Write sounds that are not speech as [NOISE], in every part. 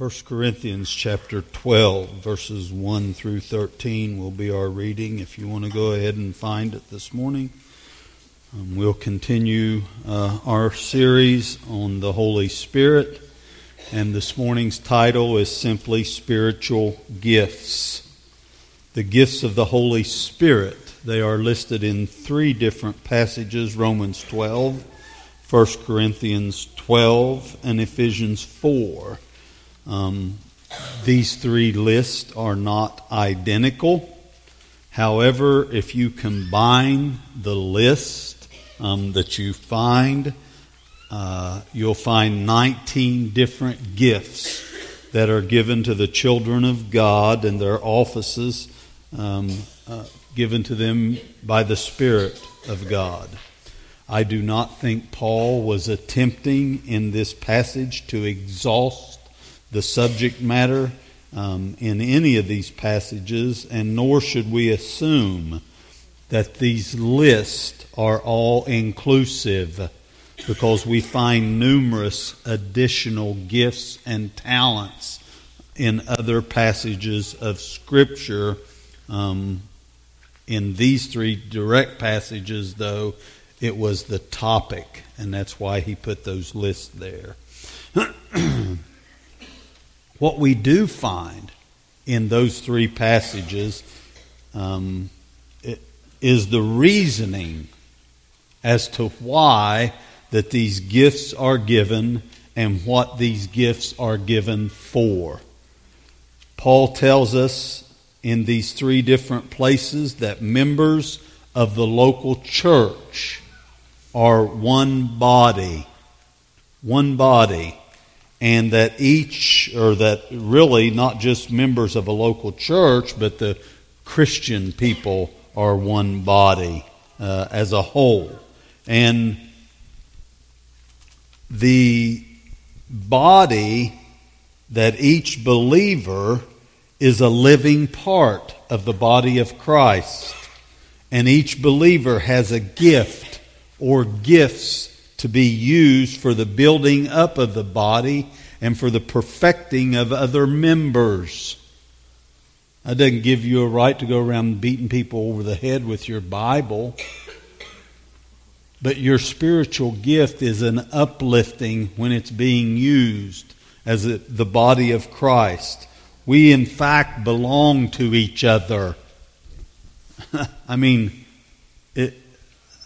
1 Corinthians chapter 12, verses 1 through 13 will be our reading. If you want to go ahead and find it this morning, um, we'll continue uh, our series on the Holy Spirit. And this morning's title is simply Spiritual Gifts. The gifts of the Holy Spirit. They are listed in three different passages Romans 12, 1 Corinthians 12, and Ephesians 4. Um, these three lists are not identical. However, if you combine the list um, that you find, uh, you'll find 19 different gifts that are given to the children of God and their offices um, uh, given to them by the Spirit of God. I do not think Paul was attempting in this passage to exhaust the subject matter um, in any of these passages, and nor should we assume that these lists are all inclusive because we find numerous additional gifts and talents in other passages of Scripture. Um, in these three direct passages, though, it was the topic, and that's why he put those lists there. [CLEARS THROAT] What we do find in those three passages um, is the reasoning as to why that these gifts are given and what these gifts are given for. Paul tells us in these three different places that members of the local church are one body. One body and that each, or that really not just members of a local church, but the Christian people are one body uh, as a whole. And the body that each believer is a living part of the body of Christ. And each believer has a gift or gifts to be used for the building up of the body and for the perfecting of other members. That doesn't give you a right to go around beating people over the head with your Bible. But your spiritual gift is an uplifting when it's being used as a, the body of Christ. We, in fact, belong to each other. [LAUGHS] I mean,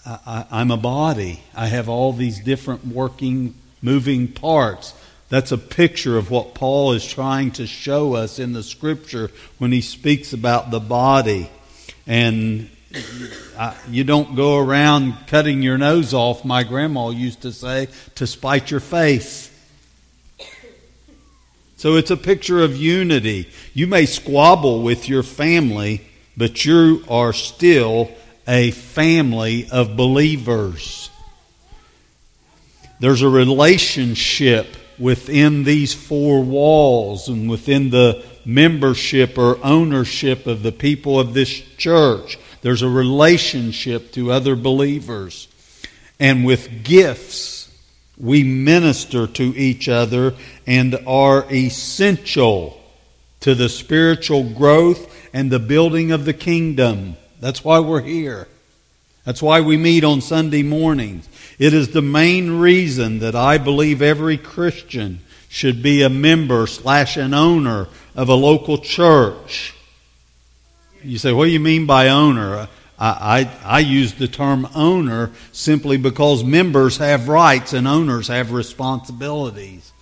I, I'm a body. I have all these different working, moving parts. That's a picture of what Paul is trying to show us in the scripture when he speaks about the body. And you don't go around cutting your nose off, my grandma used to say, to spite your face. So it's a picture of unity. You may squabble with your family, but you are still a family of believers. There's a relationship within these four walls and within the membership or ownership of the people of this church. There's a relationship to other believers. And with gifts, we minister to each other and are essential to the spiritual growth and the building of the kingdom. That's why we're here. That's why we meet on Sunday mornings. It is the main reason that I believe every Christian should be a member slash an owner of a local church. You say, what do you mean by owner? I, I, I use the term owner simply because members have rights and owners have responsibilities.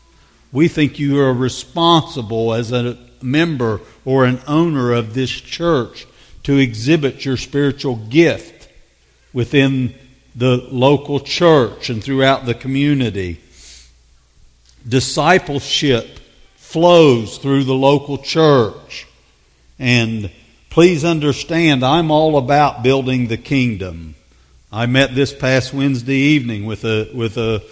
We think you are responsible as a member or an owner of this church to exhibit your spiritual gift within the local church and throughout the community. Discipleship flows through the local church. And please understand, I'm all about building the kingdom. I met this past Wednesday evening with a, with a,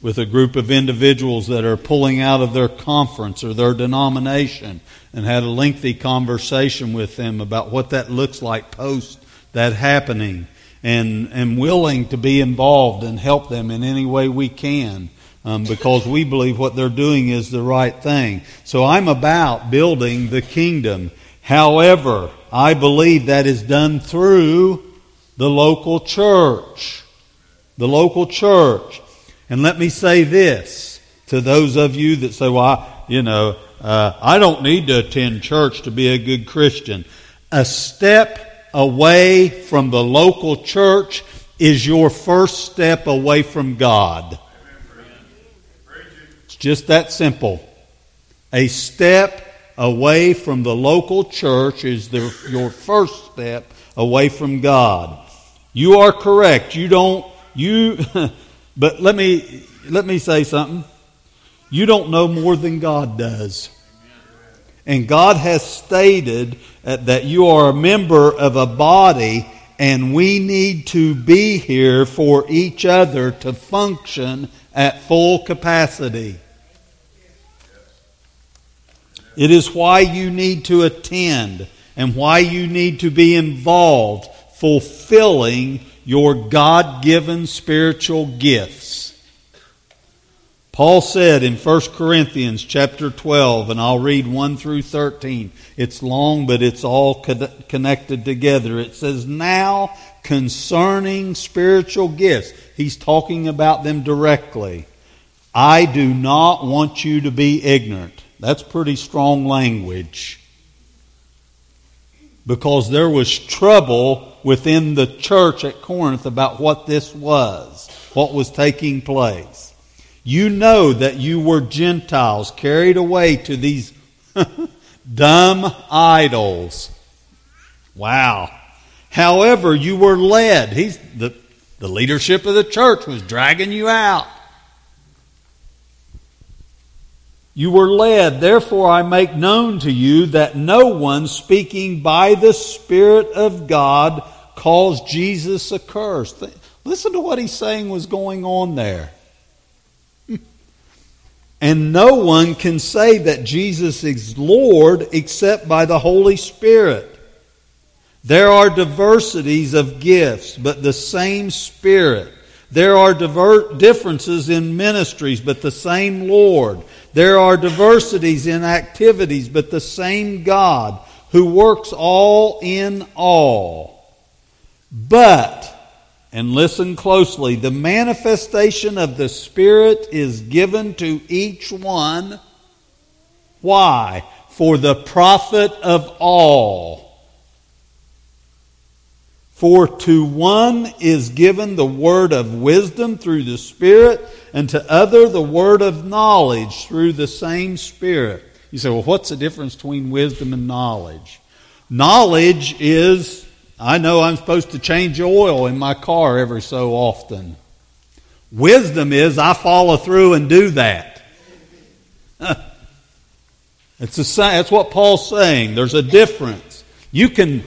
with a group of individuals that are pulling out of their conference or their denomination and had a lengthy conversation with them about what that looks like post that happening and, and willing to be involved and help them in any way we can. um, because we believe what they're doing is the right thing. So I'm about building the kingdom. However, I believe that is done through the local church. The local church. And let me say this to those of you that say, well, you know, uh, I don't need to attend church to be a good Christian. A step away from the local church is your first step away from God. It's just that simple. A step away from the local church is the, your first step away from God. You are correct. You don't, you, [LAUGHS] but let me, let me say something. You don't know more than God does. And God has stated that you are a member of a body and we need to be here for each other to function at full capacity. It is why you need to attend and why you need to be involved fulfilling your God given spiritual gifts. Paul said in 1 Corinthians chapter 12, and I'll read 1 through 13. It's long, but it's all connected together. It says, Now concerning spiritual gifts, he's talking about them directly. I do not want you to be ignorant. That's pretty strong language. Because there was trouble within the church at Corinth about what this was, what was taking place. You know that you were Gentiles carried away to these [LAUGHS] dumb idols. Wow. However, you were led. He's the, the leadership of the church was dragging you out. You were led. Therefore, I make known to you that no one speaking by the Spirit of God calls Jesus a accursed. Listen to what he's saying was going on there. [LAUGHS] And no one can say that Jesus is Lord except by the Holy Spirit. There are diversities of gifts, but the same Spirit. There are diver- differences in ministries, but the same Lord. There are diversities in activities, but the same God who works all in all. But and listen closely. The manifestation of the Spirit is given to each one. Why? For the profit of all. For to one is given the word of wisdom through the Spirit, and to other the word of knowledge through the same Spirit. You say, well, what's the difference between wisdom and knowledge? Knowledge is I know I'm supposed to change oil in my car every so often. Wisdom is I follow through and do that. [LAUGHS] it's the same, that's what Paul's saying. There's a difference. You can,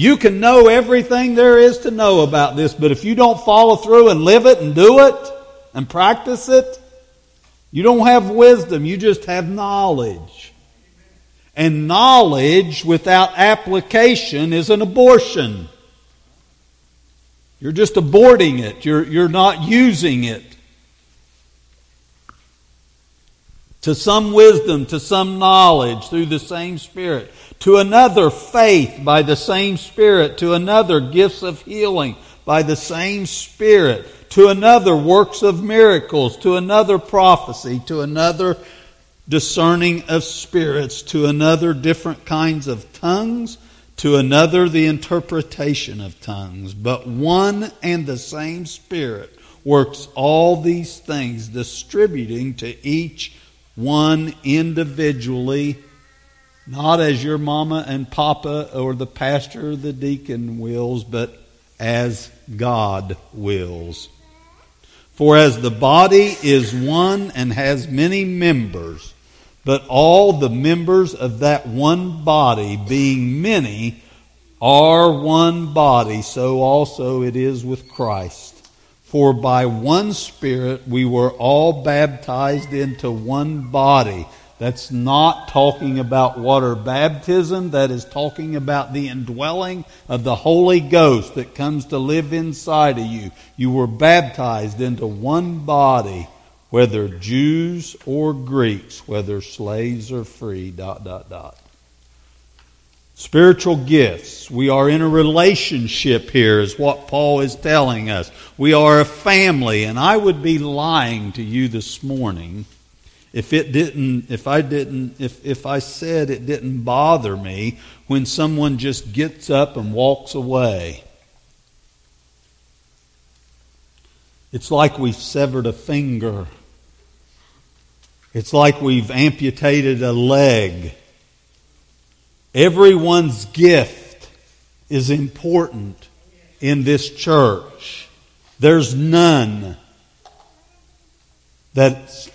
you can know everything there is to know about this, but if you don't follow through and live it and do it and practice it, you don't have wisdom. You just have knowledge. And knowledge without application is an abortion. You're just aborting it, you're, you're not using it. To some wisdom, to some knowledge through the same Spirit. To another, faith by the same Spirit. To another, gifts of healing by the same Spirit. To another, works of miracles. To another, prophecy. To another, discerning of spirits, to another different kinds of tongues, to another the interpretation of tongues. But one and the same Spirit works all these things, distributing to each one individually, not as your mama and papa or the pastor or the deacon wills, but as God wills. For as the body is one and has many members, but all the members of that one body, being many, are one body, so also it is with Christ. For by one Spirit we were all baptized into one body. That's not talking about water baptism. That is talking about the indwelling of the Holy Ghost that comes to live inside of you. You were baptized into one body whether Jews or Greeks, whether slaves or free, dot, dot, dot. Spiritual gifts. We are in a relationship here, is what Paul is telling us. We are a family, and I would be lying to you this morning if it didn't, if I didn't, if, if I said it didn't bother me when someone just gets up and walks away. It's like we've severed a finger. It's like we've amputated a leg. Everyone's gift is important in this church. There's none that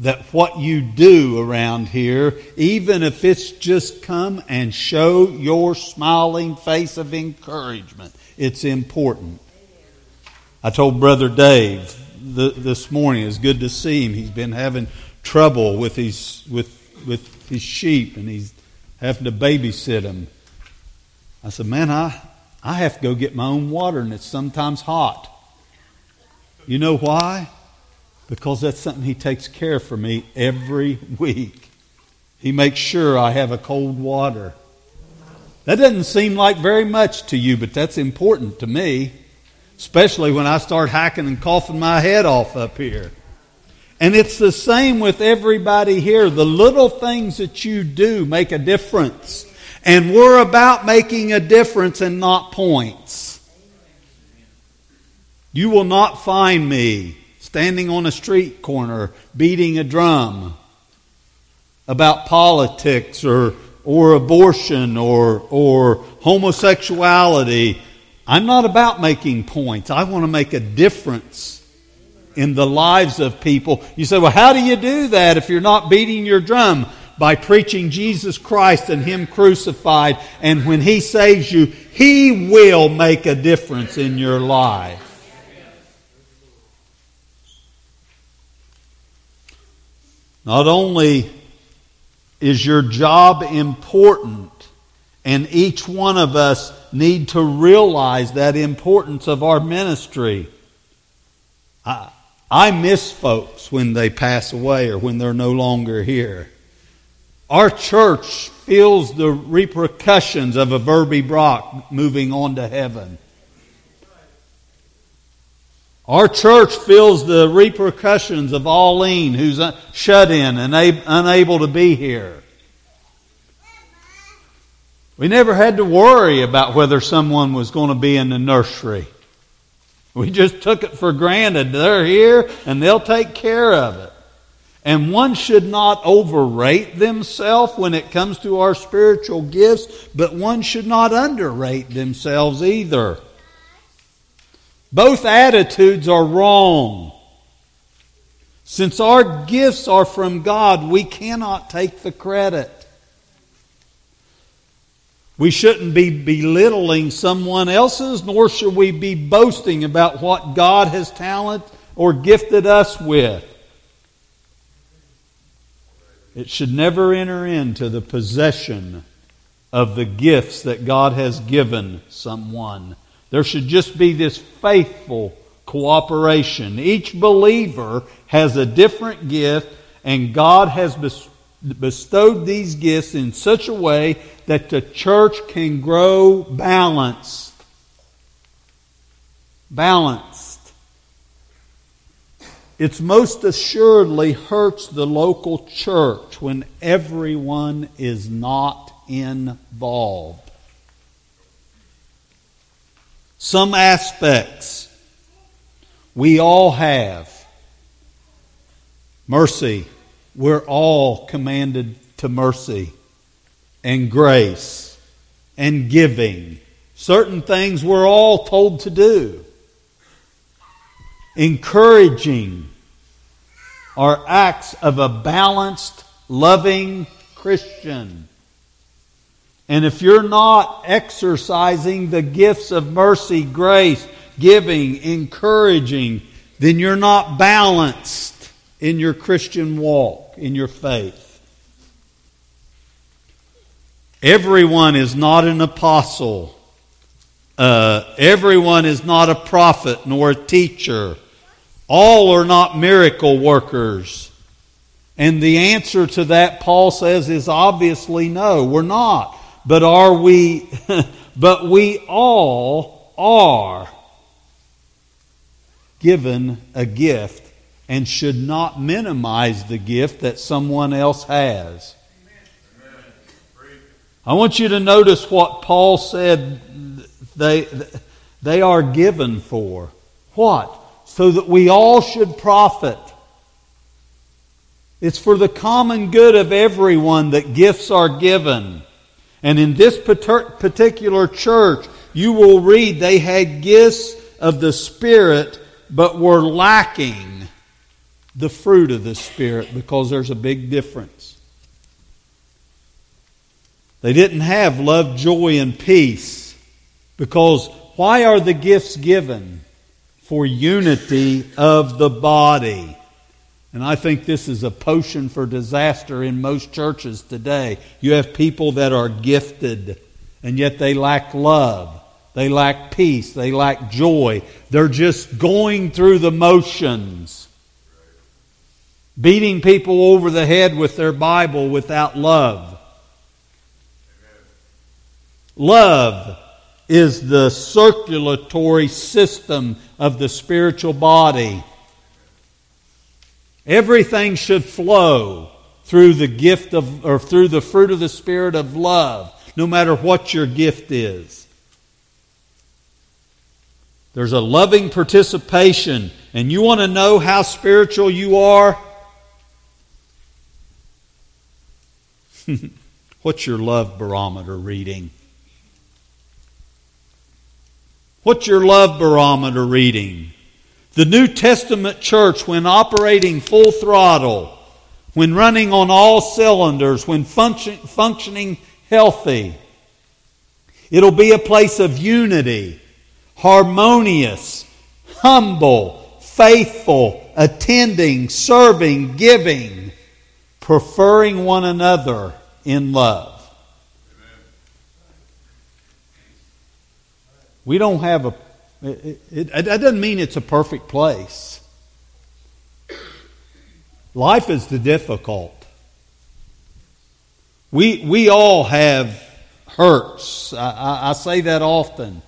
that what you do around here, even if it's just come and show your smiling face of encouragement, it's important. I told Brother Dave this morning, it's good to see him. He's been having trouble with his, with, with his sheep and he's having to babysit them. I said, Man, I, I have to go get my own water and it's sometimes hot. You know why? Because that's something he takes care for me every [LAUGHS] week. He makes sure I have a cold water. That doesn't seem like very much to you, but that's important to me especially when I start hacking and coughing my head off up here. And it's the same with everybody here. The little things that you do make a difference. And we're about making a difference and not points. You will not find me standing on a street corner beating a drum about politics or, or abortion or, or homosexuality I'm not about making points. I want to make a difference in the lives of people. You say, well, how do you do that if you're not beating your drum? By preaching Jesus Christ and Him crucified. And when He saves you, He will make a difference in your life. Not only is your job important, and each one of us need to realize that importance of our ministry. I, I miss folks when they pass away or when they're no longer here. Our church feels the repercussions of a Verby Brock moving on to heaven. Our church feels the repercussions of Auleen, who's shut in and unable to be here. We never had to worry about whether someone was going to be in the nursery. We just took it for granted. They're here and they'll take care of it. And one should not overrate themselves when it comes to our spiritual gifts, but one should not underrate themselves either. Both attitudes are wrong. Since our gifts are from God, we cannot take the credit. We shouldn't be belittling someone else's, nor should we be boasting about what God has talent or gifted us with. It should never enter into the possession of the gifts that God has given someone. There should just be this faithful cooperation. Each believer has a different gift, and God has bestowed these gifts in such a way that the church can grow balanced. Balanced. It's most assuredly hurts the local church when everyone is not involved. Some aspects we all have. Mercy. We're all commanded to mercy and grace and giving. Certain things we're all told to do. Encouraging are acts of a balanced, loving Christian. And if you're not exercising the gifts of mercy, grace, giving, encouraging, then you're not balanced in your Christian walk, in your faith. Everyone is not an apostle. Uh, everyone is not a prophet nor a teacher. All are not miracle workers. And the answer to that, Paul says, is obviously no, we're not. But are we, [LAUGHS] but we all are given a gift and should not minimize the gift that someone else has. I want you to notice what Paul said they, they are given for. What? So that we all should profit. It's for the common good of everyone that gifts are given. And in this particular church, you will read they had gifts of the Spirit, but were lacking the fruit of the Spirit because there's a big difference. They didn't have love, joy, and peace because why are the gifts given? For unity of the body. And I think this is a potion for disaster in most churches today. You have people that are gifted, and yet they lack love. They lack peace. They lack joy. They're just going through the motions beating people over the head with their Bible without love. Love is the circulatory system of the spiritual body. Everything should flow through the gift of, or through the fruit of the Spirit of love, no matter what your gift is. There's a loving participation, and you want to know how spiritual you are? [LAUGHS] What's your love barometer reading? What's your love barometer reading? The New Testament church, when operating full throttle, when running on all cylinders, when function, functioning healthy, it'll be a place of unity, harmonious, humble, faithful, attending, serving, giving preferring one another in love. We don't have a, it, it, it, doesn't mean it's a perfect place. Life is the difficult. We, we all have hurts. I, I, I say that often.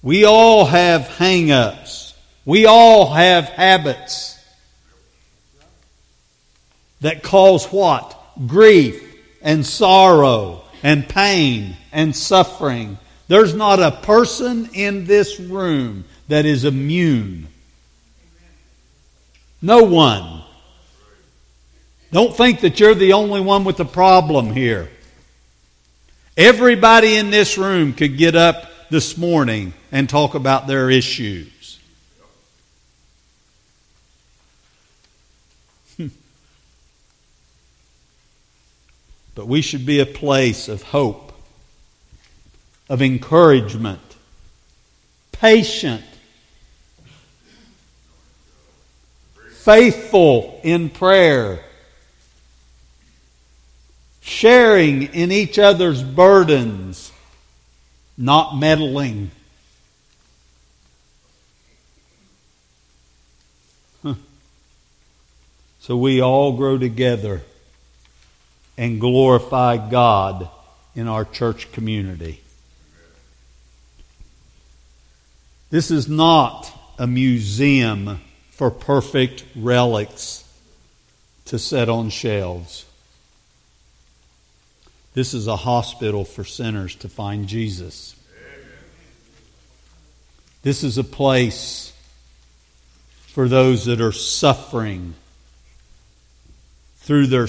We all have hang ups. We all have habits that cause what? Grief and sorrow and pain and suffering. There's not a person in this room that is immune. No one. Don't think that you're the only one with the problem here. Everybody in this room could get up this morning and talk about their issues. But we should be a place of hope, of encouragement, patient, faithful in prayer, sharing in each other's burdens, not meddling. So we all grow together and glorify God in our church community. This is not a museum for perfect relics to set on shelves. This is a hospital for sinners to find Jesus. This is a place for those that are suffering through their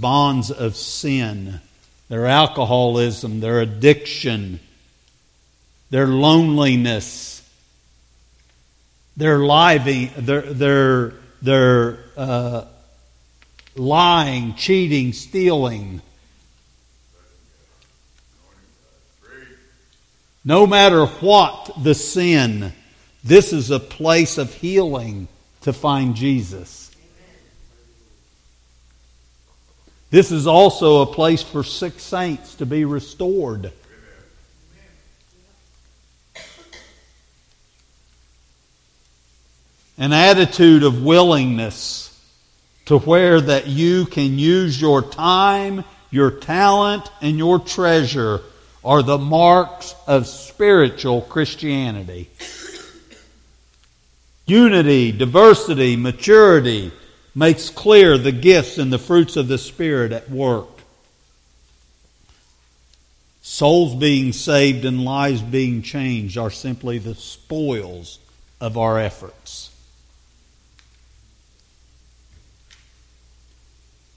bonds of sin, their alcoholism, their addiction, their loneliness, their living, their their their uh, lying, cheating, stealing. No matter what the sin, this is a place of healing to find Jesus. This is also a place for sick saints to be restored. an attitude of willingness to where that you can use your time, your talent, and your treasure are the marks of spiritual Christianity. Unity, diversity, maturity makes clear the gifts and the fruits of the Spirit at work. Souls being saved and lives being changed are simply the spoils of our efforts.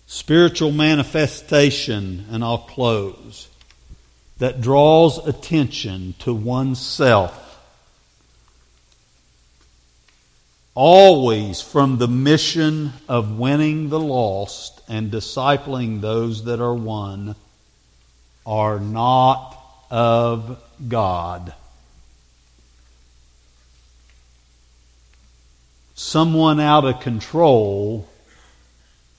Spiritual manifestation, and I'll close, that draws attention to oneself always from the mission of winning the lost and discipling those that are won, are not of God. Someone out of control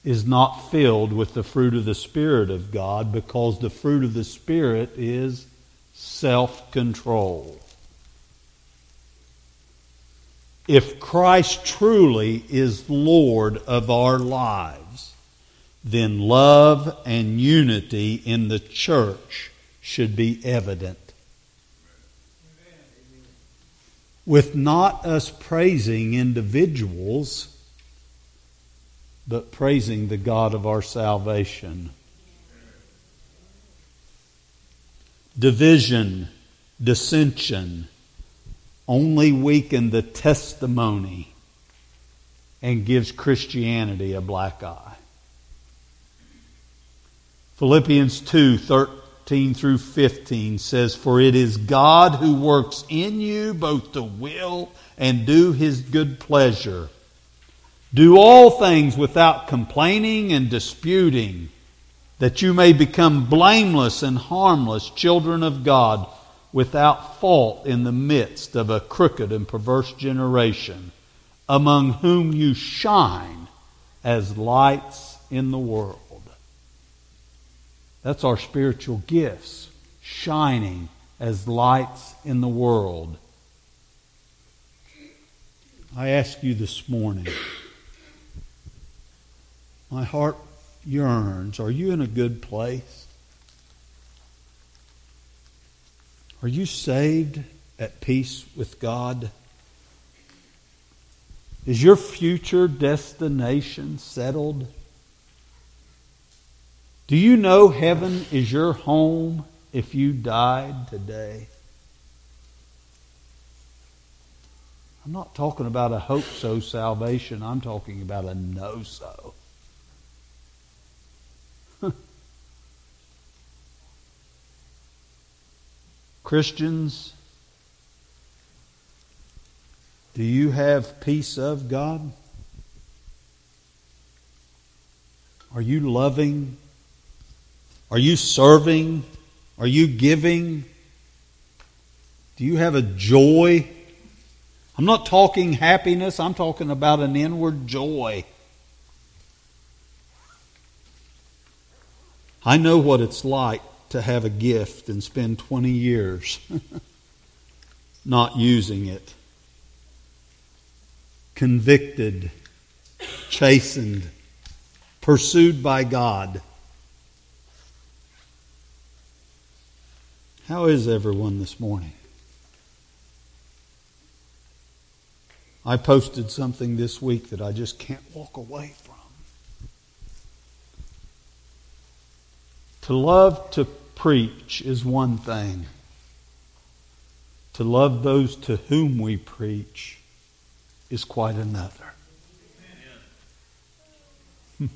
is not filled with the fruit of the Spirit of God because the fruit of the Spirit is self control. If Christ truly is Lord of our lives, then love and unity in the church should be evident. With not us praising individuals, but praising the God of our salvation. Division, dissension, only weaken the testimony and gives Christianity a black eye. Philippians 2 13 through 15 says, For it is God who works in you both to will and do his good pleasure. Do all things without complaining and disputing, that you may become blameless and harmless children of God without fault in the midst of a crooked and perverse generation, among whom you shine as lights in the world. That's our spiritual gifts, shining as lights in the world. I ask you this morning, my heart yearns. Are you in a good place? Are you saved at peace with God? Is your future destination settled? Do you know heaven is your home if you died today? I'm not talking about a hope so salvation, I'm talking about a know so. Christians, do you have peace of God? Are you loving? Are you serving? Are you giving? Do you have a joy? I'm not talking happiness, I'm talking about an inward joy. I know what it's like to have a gift and spend 20 years [LAUGHS] not using it. Convicted, chastened, pursued by God. How is everyone this morning? I posted something this week that I just can't walk away from. To love to preach is one thing. To love those to whom we preach is quite another. Hmm.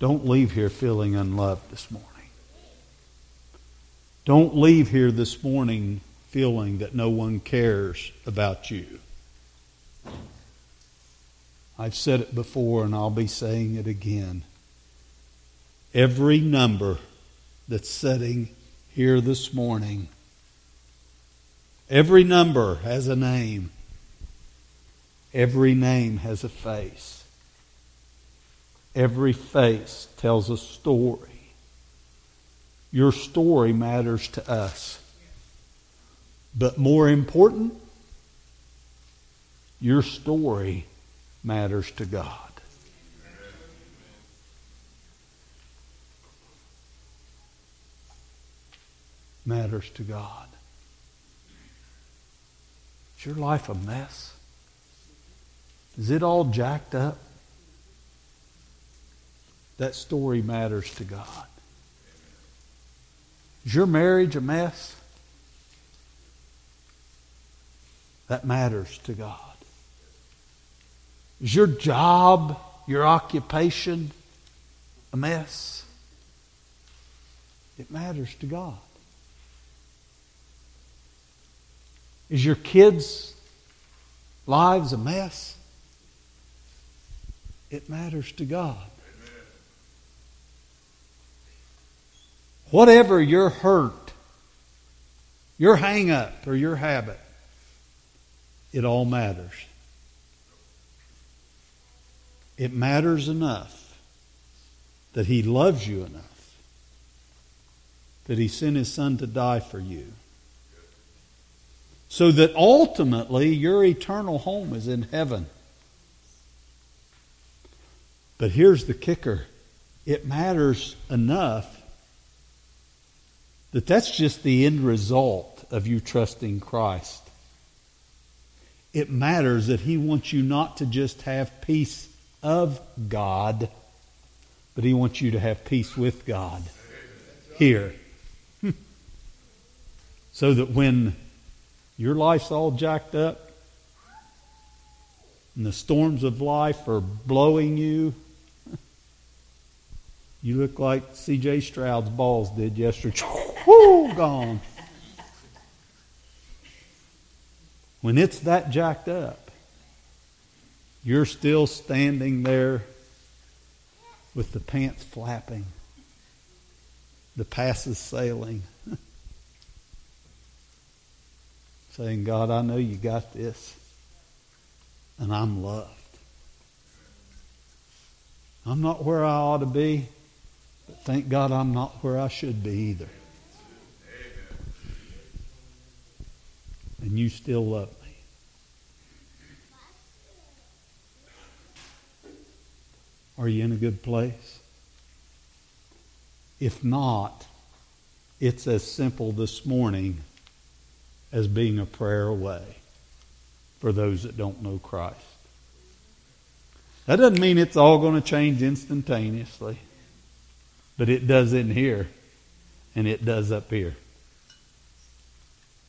Don't leave here feeling unloved this morning. Don't leave here this morning feeling that no one cares about you. I've said it before and I'll be saying it again. Every number that's sitting here this morning. Every number has a name. Every name has a face. Every face tells a story. Your story matters to us. But more important, your story matters to God. Matters to God. Is your life a mess? Is it all jacked up? That story matters to God. Is your marriage a mess? That matters to God. Is your job, your occupation a mess? It matters to God. Is your kids' lives a mess? It matters to God. Whatever your hurt, your hang up, or your habit, it all matters. It matters enough that He loves you enough that He sent His Son to die for you. So that ultimately your eternal home is in heaven. But here's the kicker it matters enough that that's just the end result of you trusting Christ. It matters that He wants you not to just have peace of God, but He wants you to have peace with God here. [LAUGHS] so that when your life's all jacked up and the storms of life are blowing you, you look like C.J. Stroud's balls did yesterday. Whoo, gone. When it's that jacked up, you're still standing there with the pants flapping, the passes sailing, [LAUGHS] saying, God, I know you got this, and I'm loved. I'm not where I ought to be. But thank God I'm not where I should be either. And you still love me. Are you in a good place? If not, it's as simple this morning as being a prayer away for those that don't know Christ. That doesn't mean it's all going to change instantaneously. But it does in here, and it does up here.